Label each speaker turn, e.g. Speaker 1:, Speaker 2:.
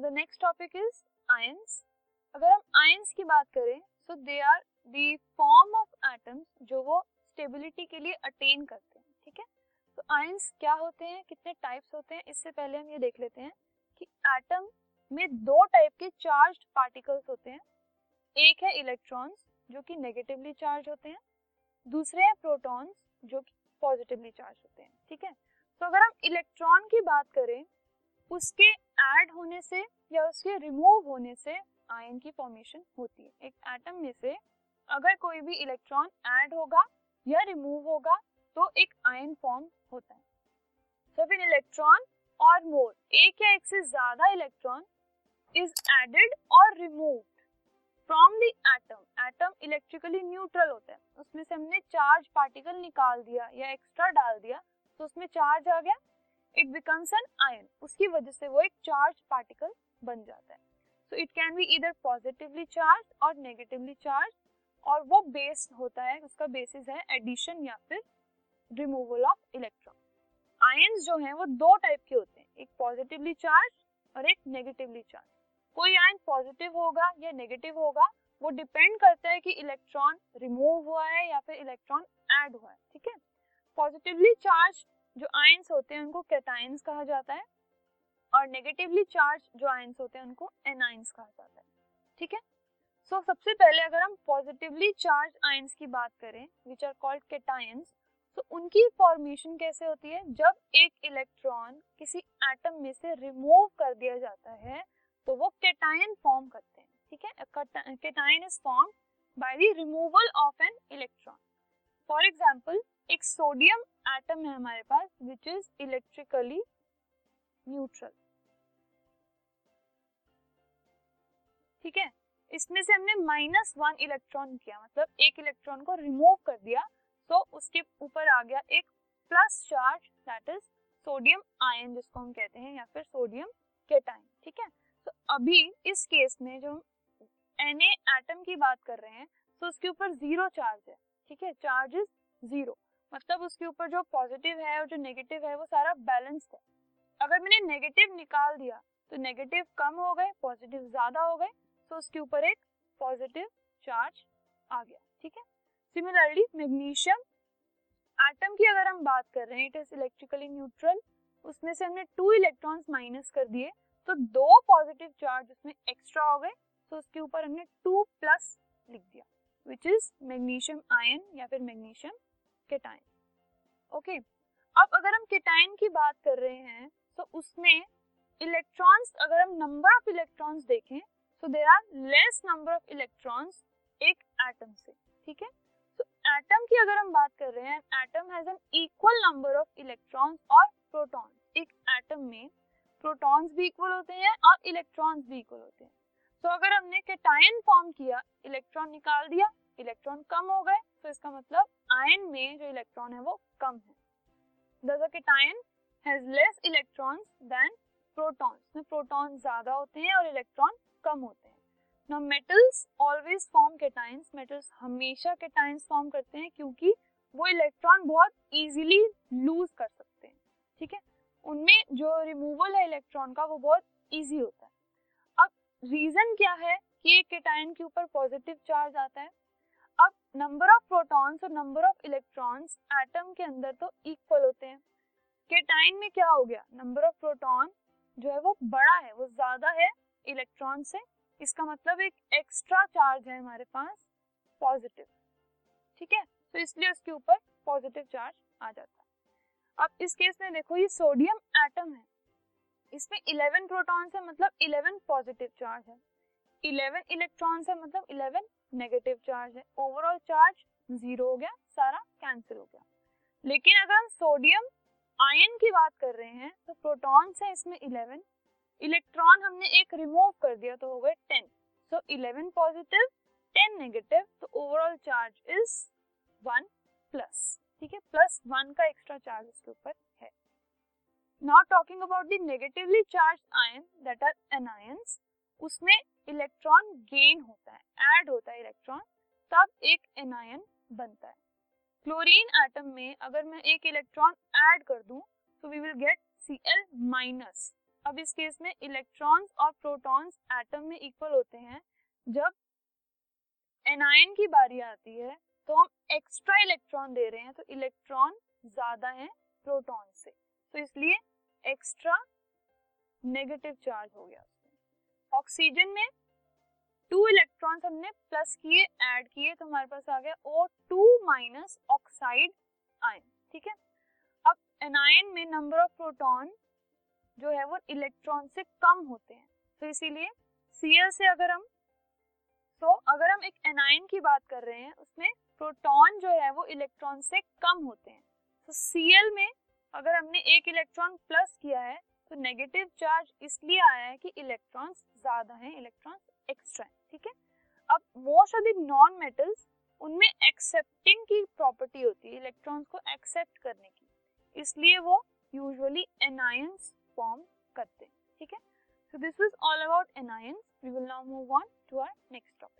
Speaker 1: The next topic is ions अगर हम ions की बात करें so they are the form of atoms जो वो स्टेबिलिटी के लिए अटेन करते हैं, ठीक है? तो आयंस क्या होते हैं? कितने टाइप्स होते हैं? इससे पहले हम ये देख लेते हैं कि एटम में दो टाइप के चार्ज्ड पार्टिकल्स होते हैं। एक है इलेक्ट्रॉन्स जो कि नेगेटिवली चार्ज होते हैं। दूसरे हैं प्रोटॉन्स जो कि पॉजिटिवली चार्ज होते हैं, ठीक है? तो अगर हम इलेक्ट्रॉन की बात करें, उसके ऐड होने से या उसके रिमूव होने से आयन की फॉर्मेशन होती है। एक एटम में से अगर कोई भी इलेक्ट्रॉन ऐड होगा या रिमूव होगा तो एक आयन फॉर्म होता है। if an electron or more, एक या एक से ज़्यादा इलेक्ट्रॉन इज़ एडेड और removed from the atom atom electrically neutral होता है। उसमें से हमने चार्ज पार्टिकल निकाल दिया या एक्स्ट्रा डाल दिया तो उसमें चार्ज आ गया। इट बिकम्स एन आयन उसकी वजह से वो एक चार्ज पार्टिकल बन जाता है। सो इट कैन बी इधर पॉजिटिवली चार्ज और नेगेटिवली चार्ज और वो बेस होता है, उसका बेसिस है एडिशन या फिर रिमूवल ऑफ़ इलेक्ट्रॉन आयंस जो हैं वो दो टाइप के होते हैं, एक पॉजिटिवली चार्ज और एक नेगेटिवली चार्ज कोई आयन पॉजिटिव होगा या नेगेटिव होगा, वो डिपेंड करता है कि इलेक्ट्रॉन रिमूव हुआ है या फिर इलेक्ट्रॉन ऐड हुआ है, ठीक है? पॉजिटिवली चार्ज जो आयंस होते हैं उनको कैटायंस कहा जाता है और नेगेटिवली चार्ज जो आयंस होते हैं उनको एनायंस कहा जाता है। ठीक है? सो so, सबसे पहले अगर हम पॉजिटिवली चार्ज आयंस की बात करें विच आर कॉल्ड कैटायंस तो उनकी फॉर्मेशन कैसे होती है? जब एक इलेक्ट्रॉन किसी एटम में से रिमूव कर दिया जाता है तो वो कैटायन फॉर्म करते हैं। ठीक है? Cation is form by the removal of an electron for example एक सोडियम एटम है हमारे पास विच इज़ इलेक्ट्रिकली न्यूट्रल ठीक है? इसमें से हमने माइनस वन इलेक्ट्रॉन किया मतलब एक इलेक्ट्रॉन को रिमूव कर दिया तो उसके ऊपर आ गया एक plus charge that is sodium ion जिसको हम कहते हैं, या फिर सोडियम केटाइन ठीक है? तो अभी इस केस में जो एन एटम की बात कर रहे हैं तो उसके ऊपर ज़ीरो चार्ज है। ठीक है चार्ज इज़ ज़ीरो मतलब उसके ऊपर जो पॉजिटिव है और जो नेगेटिव है, वो सारा बैलेंस्ड है। अगर मैंने नेगेटिव निकाल दिया तो नेगेटिव कम हो गए पॉजिटिव ज़्यादा हो गए तो उसके ऊपर एक पॉजिटिव चार्ज आ गया, ठीक है? सिमिलरली मैग्नीशियम एटम की अगर हम बात कर रहे हैं इट इज़ इलेक्ट्रिकली न्यूट्रल उसमें से हमने टू इलेक्ट्रॉन्स माइनस कर दिए तो दो पॉजिटिव चार्ज उसमें एक्स्ट्रा हो गए तो उसके ऊपर हमने टू प्लस लिख दिया। विच इज़ मैग्नीशियम आयन या फिर मैग्नीशियम केटाइन ओके अब अगर हम केटाइन की बात कर रहे हैं तो उसमें इलेक्ट्रॉन्स अगर हम नंबर ऑफ़ इलेक्ट्रॉन्स देखें तो there are less number of electrons एक एटम से, ठीक है? तो एटम की अगर हम बात कर रहे हैं atom has an equal number of electrons और प्रोटॉन्स एक एटम में प्रोटॉन्स भी इक्वल होते हैं और इलेक्ट्रॉन्स भी इक्वल होते हैं. तो अगर हमने केटायन फॉर्म किया इलेक्ट्रॉन निकाल दिया इलेक्ट्रॉन कम हो गए तो इसका मतलब आयन में जो इलेक्ट्रॉन है वो कम है। The has less electrons than protons में प्रोटॉन ज़्यादा होते हैं और इलेक्ट्रॉन कम होते हैं। Now metals always form cations metals हमेशा केटायंस फॉर्म करते हैं क्योंकि वो इलेक्ट्रॉन बहुत इजीली लूज कर सकते हैं। ठीक है? उनमें जो रिमूवल है इलेक्ट्रॉन का वो बहुत इजी होता है। अब रीजन क्या है कि एक केटायन के ऊपर पॉजिटिव चार्ज आता है? अब नंबर ऑफ़ प्रोटॉन्स और नंबर ऑफ़ इलेक्ट्रॉन्स एटम के अंदर तो इक्वल होते हैं। केटायन में क्या हो गया? नंबर ऑफ़ प्रोटॉन जो है वो बड़ा है, वो ज़्यादा है इलेक्ट्रॉन से। इसका मतलब एक एक्स्ट्रा चार्ज है हमारे पास पॉजिटिव ठीक है? तो इसलिए उसके ऊपर पॉजिटिव चार्ज आ जाता है। अब इस केस में देखो, ये सोडियम एटम है। इसमें 11 प्रोटॉन्स है मतलब 11 पॉजिटिव चार्ज है। 11 इलेक्ट्रॉन्स है मतलब 11 नेगेटिव चार्ज है। ओवरऑल चार्ज ज़ीरो हो गया, सारा कैंसिल हो गया। लेकिन अगर हम सोडियम आयन की बात कर रहे हैं तो प्रोटॉन्स है इसमें 11 इलेक्ट्रॉन हमने एक रिमूव कर दिया तो हो गए टेन। सो 11 पॉजिटिव 10 नेगेटिव तो overall charge is one plus ठीक है? प्लस वन का एक्स्ट्रा चार्ज इसके ऊपर है। Not talking about the negatively charged ion that are anions उसमें इलेक्ट्रॉन गेन होता है ऐड होता है इलेक्ट्रॉन तब एक एनायन बनता है। क्लोरीन एटम में अगर मैं एक इलेक्ट्रॉन ऐड कर दूँ तो we will get Cl minus अब इस केस में इलेक्ट्रॉन्स और प्रोटॉन्स एटम में इक्वल होते हैं। जब एनायन की बारी आती है तो हम एक्स्ट्रा इलेक्ट्रॉन दे रहे हैं तो इलेक्ट्रॉन ज़्यादा है प्रोटॉन से। तो इसलिए एक्स्ट्रा नेगेटिव चार्ज हो गया। ऑक्सीजन में टू इलेक्ट्रॉन्स हमने प्लस किए ऐड किए तो हमारे पास आ गया O two minus oxide ion ठीक है? अब एनायन में नंबर ऑफ़ प्रोटॉन जो है वो इलेक्ट्रॉन से कम होते हैं। तो इसीलिए सीएल से अगर हम तो अगर हम एक एनायन की बात कर रहे हैं, उसमें प्रोटॉन जो है वो इलेक्ट्रॉन से कम होते हैं। तो Cl में अगर हमने एक इलेक्ट्रॉन प्लस किया है तो नेगेटिव चार्ज इसलिए आया है कि इलेक्ट्रॉन्स ज़्यादा हैं इलेक्ट्रॉन्स एक्स्ट्रा हैं, ठीक है? अब most of the non metals उनमें एक्सेप्टिंग की प्रॉपर्टी होती है इलेक्ट्रॉन्स को एक्सेप्ट करने की। इसलिए वो यूजुअली एनायंस फॉर्म करते हैं, ठीक है? So this was all about anions we will now move on to our next topic